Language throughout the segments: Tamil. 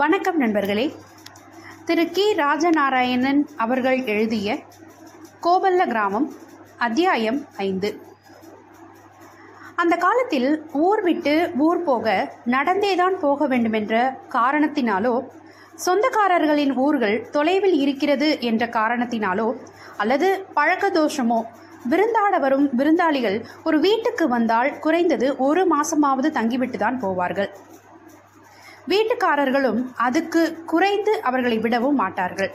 வணக்கம் நண்பர்களே. திரு கி ராஜநாராயணன் அவர்கள் எழுதிய கோபல்ல கிராமம் அத்தியாயம் ஐந்து. அந்த காலத்தில் ஊர் விட்டு ஊர் போக நடந்தேதான் போக வேண்டுமென்ற காரணத்தினாலோ சொந்தக்காரர்களின் ஊர்கள் தொலைவில் இருக்கிறது என்ற காரணத்தினாலோ அல்லது பழக்க தோஷமோ விருந்தாட வரும் விருந்தாளிகள் ஒரு வீட்டுக்கு வந்தால் குறைந்தது ஒரு மாசமாவது தங்கிவிட்டு தான் போவார்கள். வீட்டுக்காரர்களும் அதுக்கு குறைந்து அவர்களை விடவும் மாட்டார்கள்.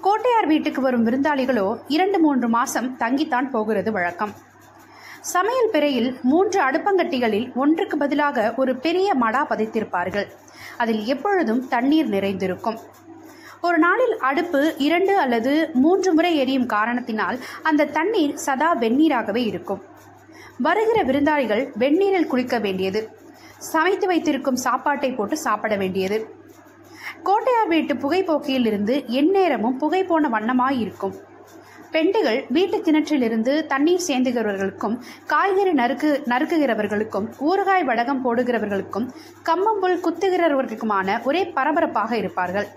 கோட்டையார் வீட்டுக்கு வரும் விருந்தாளிகளோ இரண்டு மூன்று மாசம் தங்கித்தான் போகிறது வழக்கம். சமையல் பிறையில் மூன்று அடுப்பங்கட்டிகளில் ஒன்றுக்கு பதிலாக ஒரு பெரிய மடா பதித்திருப்பார்கள். அதில் எப்பொழுதும் தண்ணீர் நிறைந்திருக்கும். ஒரு நாளில் அடுப்பு இரண்டு அல்லது மூன்று முறை எரியும் காரணத்தினால் அந்த தண்ணீர் சதா வெந்நீராகவே இருக்கும். வருகிற விருந்தாளிகள் வெந்நீரில் குளிக்க வேண்டியது. சமைத்து வைத்திருக்கும் சாப்பாட்டை போட்டு சாப்பிட வேண்டியது. கோட்டையார் வீட்டு புகைப்போக்கியில் இருந்து எந்நேரமும் புகை போன வண்ணமாய் இருக்கும். பெண்டுகள் வீட்டு கிணற்றிலிருந்து தண்ணீர் சேந்துகிறவர்களுக்கும் காய்கறி நறுக்கு நறுக்குகிறவர்களுக்கும் ஊறுகாய் வடகம் போடுகிறவர்களுக்கும் கம்மம்புல் குத்துகிறவர்களுக்குமான ஒரே பரபரப்பாக இருப்பார்கள்.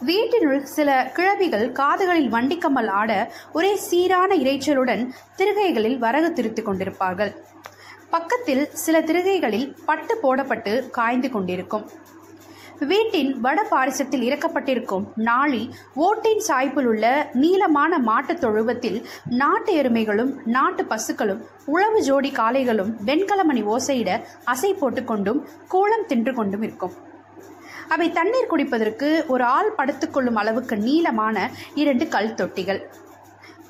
வீட்டினுள் சில கிழவிகள் காதுகளில் வண்டிக்கம்மல் ஆட ஒரே சீரான இரைச்சலுடன் திருகைகளில் வரகு திருத்திக் கொண்டிருப்பார்கள். பக்கத்தில் சில திருகைகளில் பட்டு போடப்பட்டு காய்ந்து கொண்டிருக்கும். வீட்டின் வட பாரிசத்தில் இறக்கப்பட்டிருக்கும் நாளி ஓட்டின் சாய்ப்பில் உள்ள நீளமான மாட்டுத் தொழுவத்தில் நாட்டு எருமைகளும் நாட்டு பசுக்களும் உழவு ஜோடி காளைகளும் வெண்கலமணி ஓசையிட அசை போட்டுக்கொண்டும் கூளம் தின்று கொண்டும் இருக்கும். அவை தண்ணீர் குடிப்பதற்கு ஒரு ஆள் படுத்துக்கொள்ளும் அளவுக்கு நீளமான இரண்டு கல் தொட்டிகள்.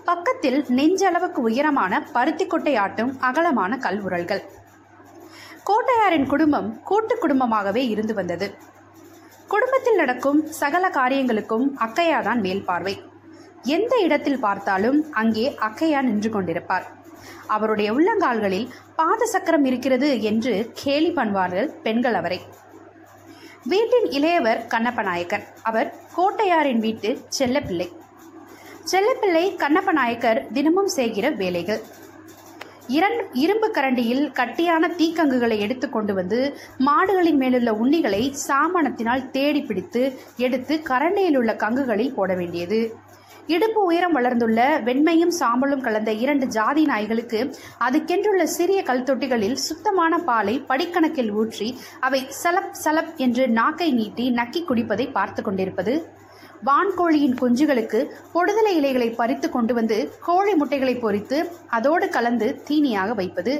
பக்கத்தில் நெஞ்சளவுக்கு உயரமான பருத்திக்கொட்டை ஆட்டும் அகலமான கல் உரல்கள் கோட்டையாரின் குடும்பம் கூட்டு குடும்பமாகவே இருந்து வந்தது. குடும்பத்தில் நடக்கும் சகல காரியங்களுக்கும் அக்கையாதான் மேல் பார்வை. எந்த இடத்தில் பார்த்தாலும் அங்கே அக்கையா நின்று கொண்டிருப்பார். அவருடைய உள்ளங்கால்களில் பாத சக்கரம் இருக்கிறது என்று கேலி பண்ணுவார்கள் பெண்கள் அவரை. வீட்டின் இளையவர் கண்ணப்ப நாயக்கர் அவர் கோட்டையாரின் வீட்டு செல்லப்பிள்ளை. செல்லப்பிள்ளை கண்ணப்ப நாயக்கர் தினமும் செய்கிற வேலைகள். இரண் இரும்பு கரண்டியில் கட்டியான தீக்கங்குகளை எடுத்து கொண்டு வந்து மாடுகளின் மேலுள்ள உண்ணிகளை சாமணத்தினால் தேடி பிடித்து எடுத்து கரண்டியில் உள்ள கங்குகளில் போட வேண்டியது. இடுப்பு உயரம் வளர்ந்துள்ள வெண்மையும் சாம்பலும் கலந்த இரண்டு ஜாதி நாய்களுக்கு அதுக்கென்றுள்ள சிறிய கல் தொட்டிகளில் சுத்தமான பாலை படிக்கணக்கில் ஊற்றி அவை சலப் சலப் என்று நாக்கை நீட்டி நக்கி குடிப்பதை பார்த்து கொண்டிருப்பது வான்கோழியின் குஞ்சுகளுக்கு பொடுதலை இலைகளை பறித்து கொண்டு வந்து கோழி முட்டைகளை பொறித்து அதோடு கலந்து தீனியாக வைப்பது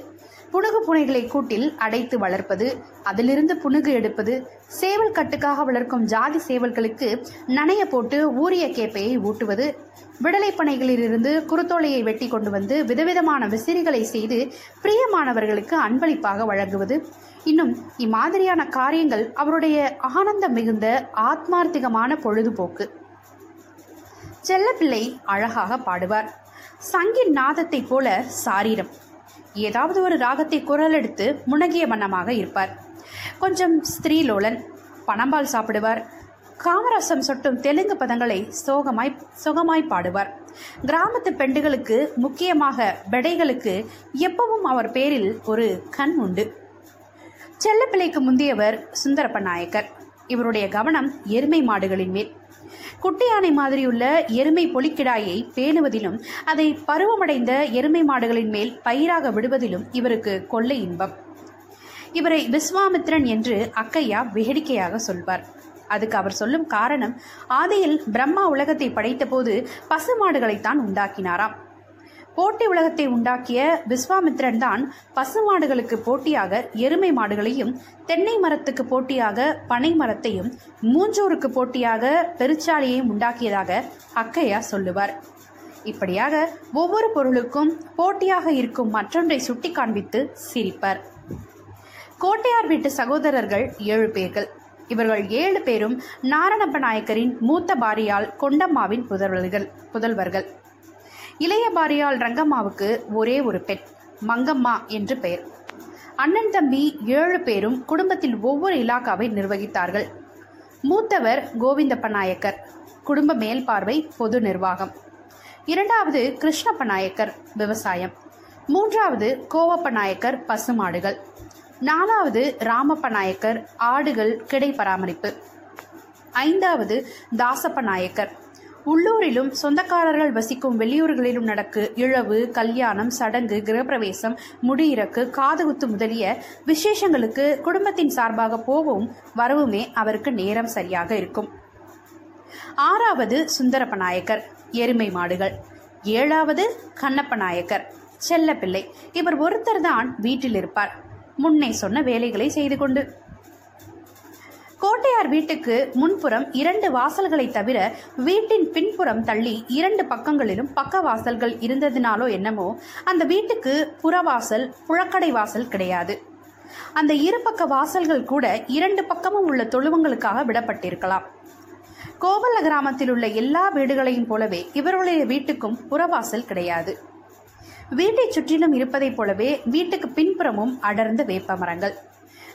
புணுகு புனைகளை கூட்டில் அடைத்து வளர்ப்பது அதிலிருந்து புனுகு எடுப்பது சேவல் கட்டுக்காக வளர்க்கும் ஜாதி சேவல்களுக்கு நனைய போட்டு ஊரிய கேப்பையை ஊட்டுவது விடலை பனைகளிலிருந்து குருத்தோலையை வெட்டி கொண்டு வந்து விதவிதமான விசிறிகளை செய்து பிரியமானவர்களுக்கு அன்பளிப்பாக வழங்குவது. இன்னும் இம்மாதிரியான காரியங்கள் அவருடைய ஆனந்தம் மிகுந்த ஆத்மார்த்திகமான பொழுதுபோக்கு. செல்லப்பிள்ளை அழகாக பாடுவார். சங்கின் நாதத்தைப் போல சாரீரம். ஏதாவது ஒரு ராகத்தை குரல் எடுத்து முனகிய வண்ணமாக இருப்பார். கொஞ்சம் ஸ்திரீலோலன். பணம்பால் சாப்பிடுவார். காமரசம் சொட்டும் தெலுங்கு பதங்களை சோகமாய் சுகமாய் பாடுவார். கிராமத்து பெண்டுகளுக்கு முக்கியமாக பெடைகளுக்கு எப்பவும் அவர் பேரில் ஒரு கண் உண்டு. செல்லப்பிள்ளைக்கு முந்தியவர் சுந்தரப்ப நாயக்கர். இவருடைய கவனம் எருமை மாடுகளின் மேல். குட்டி யானை மாதிரியுள்ள எருமை பொலிக்கிடாயை பேணுவதிலும் அதை பருவமடைந்த எருமை மாடுகளின் மேல் பயிராக விடுவதிலும் இவருக்கு கொள்ளை இன்பம். இவரை விஸ்வாமித்ரன் என்று அக்கையா வேடிக்கையாக சொல்வார். அதுக்கு அவர் சொல்லும் காரணம் ஆதியில் பிரம்மா உலகத்தை படைத்தபோது பசு மாடுகளைத்தான் உண்டாக்கினாராம். போட்டி உலகத்தை உண்டாக்கிய விஸ்வாமித்ரன் தான் பசுமாடுகளுக்கு போட்டியாக எருமை மாடுகளையும் தென்னை மரத்துக்கு போட்டியாக பனை மரத்தையும் மூஞ்சோருக்கு போட்டியாக பெருச்சாலியையும் உண்டாக்கியதாக அக்கையா சொல்லுவார். இப்படியாக ஒவ்வொரு பொருளுக்கும் போட்டியாக இருக்கும் மற்றொன்றை சுட்டி காண்பித்து சிரிப்பார். கோட்டையார் வீட்டு சகோதரர்கள் ஏழு பேர்கள். இவர்கள் ஏழு பேரும் நாரணப்ப நாயக்கரின் மூத்த பாரியால் கொண்டம்மாவின் புதல்வர்கள் புதல்வர்கள். இளைய பாரியால் ரங்கம்மாவுக்கு ஒரே ஒரு பெண் மங்கம்மா என்று பெயர். அண்ணன் தம்பி ஏழு பேரும் குடும்பத்தில் ஒவ்வொரு இலாக்காவை நிர்வகித்தார்கள். மூத்தவர் கோவிந்தப்ப நாயக்கர் குடும்ப மேல்பார்வை பொது நிர்வாகம். இரண்டாவது கிருஷ்ணப்ப நாயக்கர் விவசாயம். மூன்றாவது கோவப்ப நாயக்கர் பசுமாடுகள் நாலாவது ராமப்ப நாயக்கர் ஆடுகள் கிடை பராமரிப்பு ஐந்தாவது தாசப்ப நாயக்கர் உள்ளூரிலும் சொந்தக்காரர்கள் வசிக்கும் வெளியூர்களிலும் நடக்கு இழவு கல்யாணம் சடங்கு கிரகப்பிரவேசம் முடியிறக்கு காதுகுத்து முதலிய விசேஷங்களுக்கு குடும்பத்தின் சார்பாக போகவும் வரவுமே அவருக்கு நேரம் சரியாக இருக்கும். ஆறாவது சுந்தரப்ப நாயக்கர் எருமை மாடுகள். ஏழாவது கண்ணப்ப நாயக்கர் செல்லப்பிள்ளை. இவர் ஒருத்தர் தான் வீட்டில் இருப்பார். முன்னே சொன்ன வேலைகளை செய்து கொண்டு. கோட்டையார் வீட்டுக்கு முன்புறம் இரண்டு வாசல்களை தவிர வீட்டின் பின்புறம் தள்ளி இரண்டு பக்கங்களிலும் பக்க வாசல்கள் இருந்ததினாலோ என்னமோ அந்த வீட்டுக்கு புறவாசல் புழக்கடை வாசல் கிடையாது. அந்த இரு பக்க வாசல்கள் கூட இரண்டு பக்கமும் உள்ள தொழுவங்களுக்காக விடப்பட்டிருக்கலாம். கோவல கிராமத்தில் உள்ள எல்லா வீடுகளையும் போலவே இவருடைய வீட்டுக்கும் புறவாசல் கிடையாது. வீட்டை சுற்றிலும் இருப்பதைப் போலவே வீட்டுக்கு பின்புறமும் அடர்ந்த வேப்ப மரங்கள்.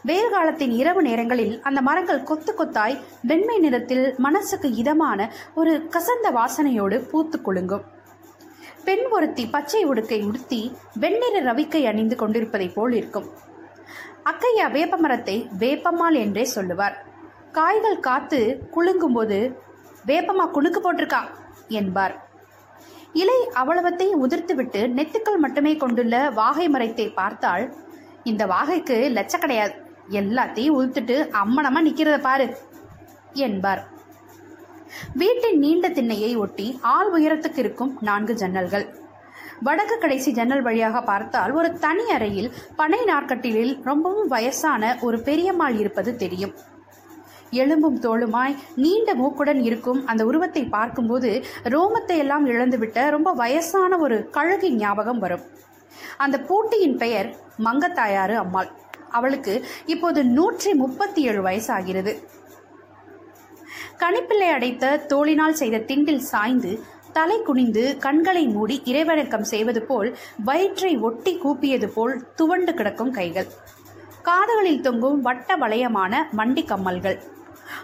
வெயில் காலத்தின் இரவு நேரங்களில் அந்த மரங்கள் கொத்து கொத்தாய் வெண்மை நிறத்தில் மனசுக்கு இதமான ஒரு கசந்த வாசனையோடு பூத்து குலுங்கும். பெண் ஒருத்தி பச்சை உடுக்கை உடுத்தி வெண்ணிற ரவிக்கை அணிந்து கொண்டிருப்பதைப் போல் இருக்கும். அக்கையா வேப்ப மரத்தை வேப்பம்மாள் என்றே சொல்லுவார். காய்கள் காத்து குலுங்கும்போது வேப்பம்மா குணுக்கு போட்டிருக்கா? என்பார். இலை அவ்வளவத்தையும் உதிர்த்துவிட்டு நெத்துக்கள் மட்டுமே கொண்டுள்ள வாகை மரத்தை பார்த்தால் இந்த வாகைக்கு லட்ச கிடையாது. எல்லாத்தையும் உளுத்துட்டு அம்மனமா நிக்கிறத பாரு என்பார். வீட்டின் நீண்ட திண்ணையை ஒட்டி ஆள் உயரத்துக்கு இருக்கும் நான்கு ஜன்னல்கள். வடக்கு கடைசி ஜன்னல் வழியாக பார்த்தால் ஒரு தனி அறையில் பனை நாற்கட்டிலில் ரொம்பவும் வயசான ஒரு பெரியம்மாள் இருப்பது தெரியும். எலும்பும் தோளுமாய் நீண்ட மூக்குடன் இருக்கும் அந்த உருவத்தை பார்க்கும்போது ரோமத்தை எல்லாம் இழந்துவிட்ட ரொம்ப வயசான ஒரு கழுகு ஞாபகம் வரும். அந்த பூட்டியின் பெயர் மங்கத்தாயாறு அம்மாள். அவளுக்கு இப்போது நூற்றி முப்பத்தி ஏழு வயசு ஆகிறது கணிப்பிள்ளை அடைத்த தோளினால் செய்த திண்டில் சாய்ந்து தலை குனிந்து கண்களை மூடி இறைவணக்கம் செய்வது போல் வயிற்றை ஒட்டி கூப்பியது போல் துவண்டு கிடக்கும் கைகள். காதுகளில் தொங்கும் வட்ட வளையமான மண்டி கம்மல்கள்.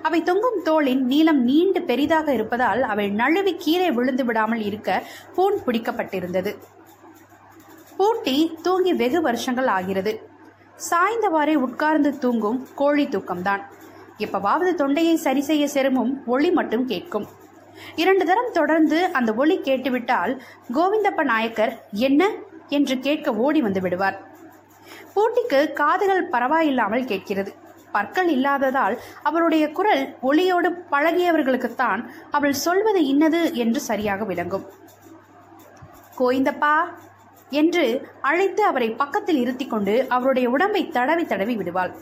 அவை தொங்கும் தோளின் நீளம் நீண்டு பெரிதாக இருப்பதால் அவை நழுவி கீழே விழுந்து விடாமல் இருக்க பூன் பிடிக்கப்பட்டிருந்தது. பூட்டி தூங்கி வெகு வருஷங்கள் ஆகிறது. சாய்ந்தவாறே உட்கார்ந்து தூங்கும் கோழி தூக்கம்தான். எப்பவாவது தொண்டையை சரி செய்ய செருமும் ஒளி மட்டும் கேட்கும். இரண்டு தரம் தொடர்ந்து அந்த ஒளி கேட்டுவிட்டால் கோவிந்தப்ப நாயக்கர் என்ன? என்று கேட்க ஓடி வந்து விடுவார். பூட்டிக்கு காதுகள் பரவாயில்லாமல் கேட்கிறது. பற்கள் இல்லாததால் அவருடைய குரல் ஒளியோடு பழகியவர்களுக்குத்தான் அவள் சொல்வது இன்னது என்று சரியாக விளங்கும். கோய்ந்தப்பா என்று அழைத்து அவரை பக்கத்தில் இருத்தி கொண்டு அவருடைய உடம்பை தடவி தடவி விடுவாள்.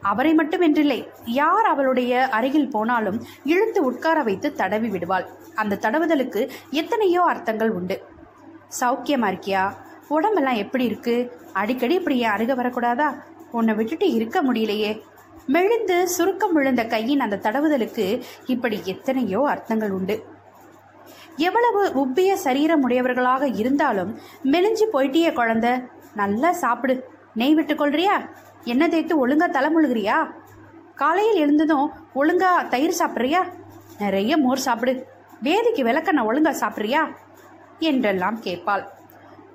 அவரை மட்டுமென்றில்லை யார் அவளுடைய அருகில் போனாலும் இழுத்து உட்கார வைத்து தடவி விடுவாள். அந்த தடவுதலுக்கு எத்தனையோ அர்த்தங்கள் உண்டு. சௌக்கியமா இருக்கியா? உடம்பெல்லாம் எப்படி இருக்கு? அடிக்கடி இப்படி என் அருக வரக்கூடாதா? உன்னை விட்டுட்டு இருக்க முடியலையே. மெழுந்து சுருக்கம் விழுந்த கையின் அந்த தடவுதலுக்கு இப்படி எத்தனையோ அர்த்தங்கள் உண்டு. எவ்வளவு உப்பிய சரீரமுடையவர்களாக இருந்தாலும் மெலிஞ்சு போயிட்டிய குழந்த. நல்லா சாப்பிடு. நெய் விட்டு கொள்றியா? எண்ணெய் தேய்த்து ஒழுங்கா தலைமுழுகிறியா காலையில் எழுந்ததும் ஒழுங்கா தயிர் சாப்பிட்றியா? நிறைய மோர் சாப்பிடு. வேதிக்கு விளக்கண்ண ஒழுங்கா சாப்பிட்றியா? என்றெல்லாம் கேட்பாள்.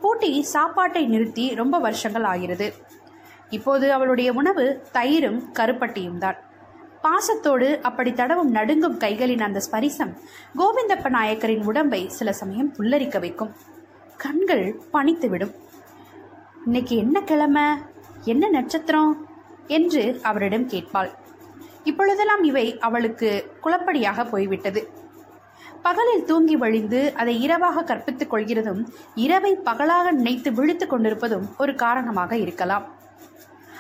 பூட்டி சாப்பாட்டை நிறுத்தி ரொம்ப வருஷங்கள் ஆகிறது. இப்போது அவளுடைய உணவு தயிரும் கருப்பட்டியும் தான். பாசத்தோடு அப்படி தடவும் நடுங்கும் கைகளின் அந்த ஸ்பரிசம் கோவிந்தப்ப நாயக்கரின் உடம்பை சில சமயம் புல்லரிக்க வைக்கும். கண்கள் பணித்துவிடும். இன்னைக்கு என்ன கிழமை? என்ன நட்சத்திரம்? என்று அவரிடம் கேட்பாள். இப்பொழுதெல்லாம் இவை அவளுக்கு குழப்படியாக போய்விட்டது. பகலில் தூங்கி வழிந்து அதை இரவாக கற்பித்துக் கொள்கிறதும் இரவை பகலாக நினைத்து விழித்துக் கொண்டிருப்பதும் ஒரு காரணமாக இருக்கலாம்.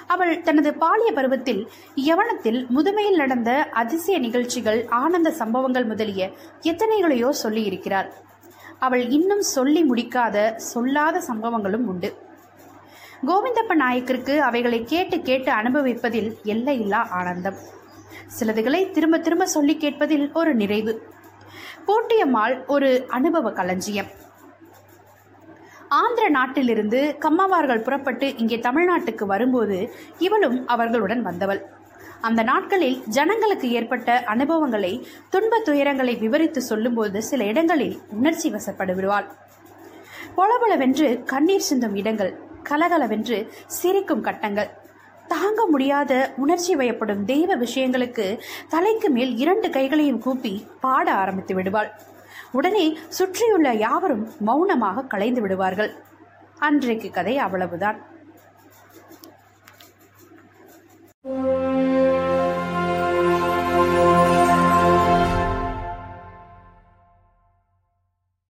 அவள் தனது பாலிய பருவத்தில் யவனத்தில் முதுமையில் நடந்த அதிசய நிகழ்ச்சிகள் ஆனந்த சம்பவங்கள் முதலிய எத்தனைகளையோ சொல்லியிருக்கிறார். அவள் இன்னும் சொல்லி முடிக்காத சொல்லாத சம்பவங்களும் உண்டு. கோவிந்தப்ப நாயக்கருக்கு அவைகளை கேட்டு கேட்டு அனுபவிப்பதில் எல்லையில்லா ஆனந்தம். சிலதுகளை திரும்ப திரும்ப சொல்லி கேட்பதில் ஒரு நிறைவு. போட்டியம்மாள் ஒரு அனுபவ களஞ்சியம். ஆந்திர நாட்டிலிருந்து கம்மாவார்கள் புறப்பட்டு இங்கே தமிழ்நாட்டுக்கு வரும்போது இவளும் அவர்களுடன் வந்தவள். அந்த நாட்களில் ஜனங்களுக்கு ஏற்பட்ட அனுபவங்களை துன்ப துயரங்களை விவரித்து சொல்லும்போது சில இடங்களில் உணர்ச்சி வசப்படுவிடுவாள் பொலபொலவென்று கண்ணீர் சிந்தும் இடங்கள் கலகலவென்று சிரிக்கும் கட்டங்கள். தாங்க முடியாத உணர்ச்சி வயப்படும் தெய்வ விஷயங்களுக்கு தலைக்கு மேல் இரண்டு கைகளையும் கூப்பி பாட ஆரம்பித்து விடுவாள். உடனே சுற்றியுள்ள யாவரும் மௌனமாக களைந்து விடுவார்கள். அன்றைக்கு கதை அவ்வளவுதான்.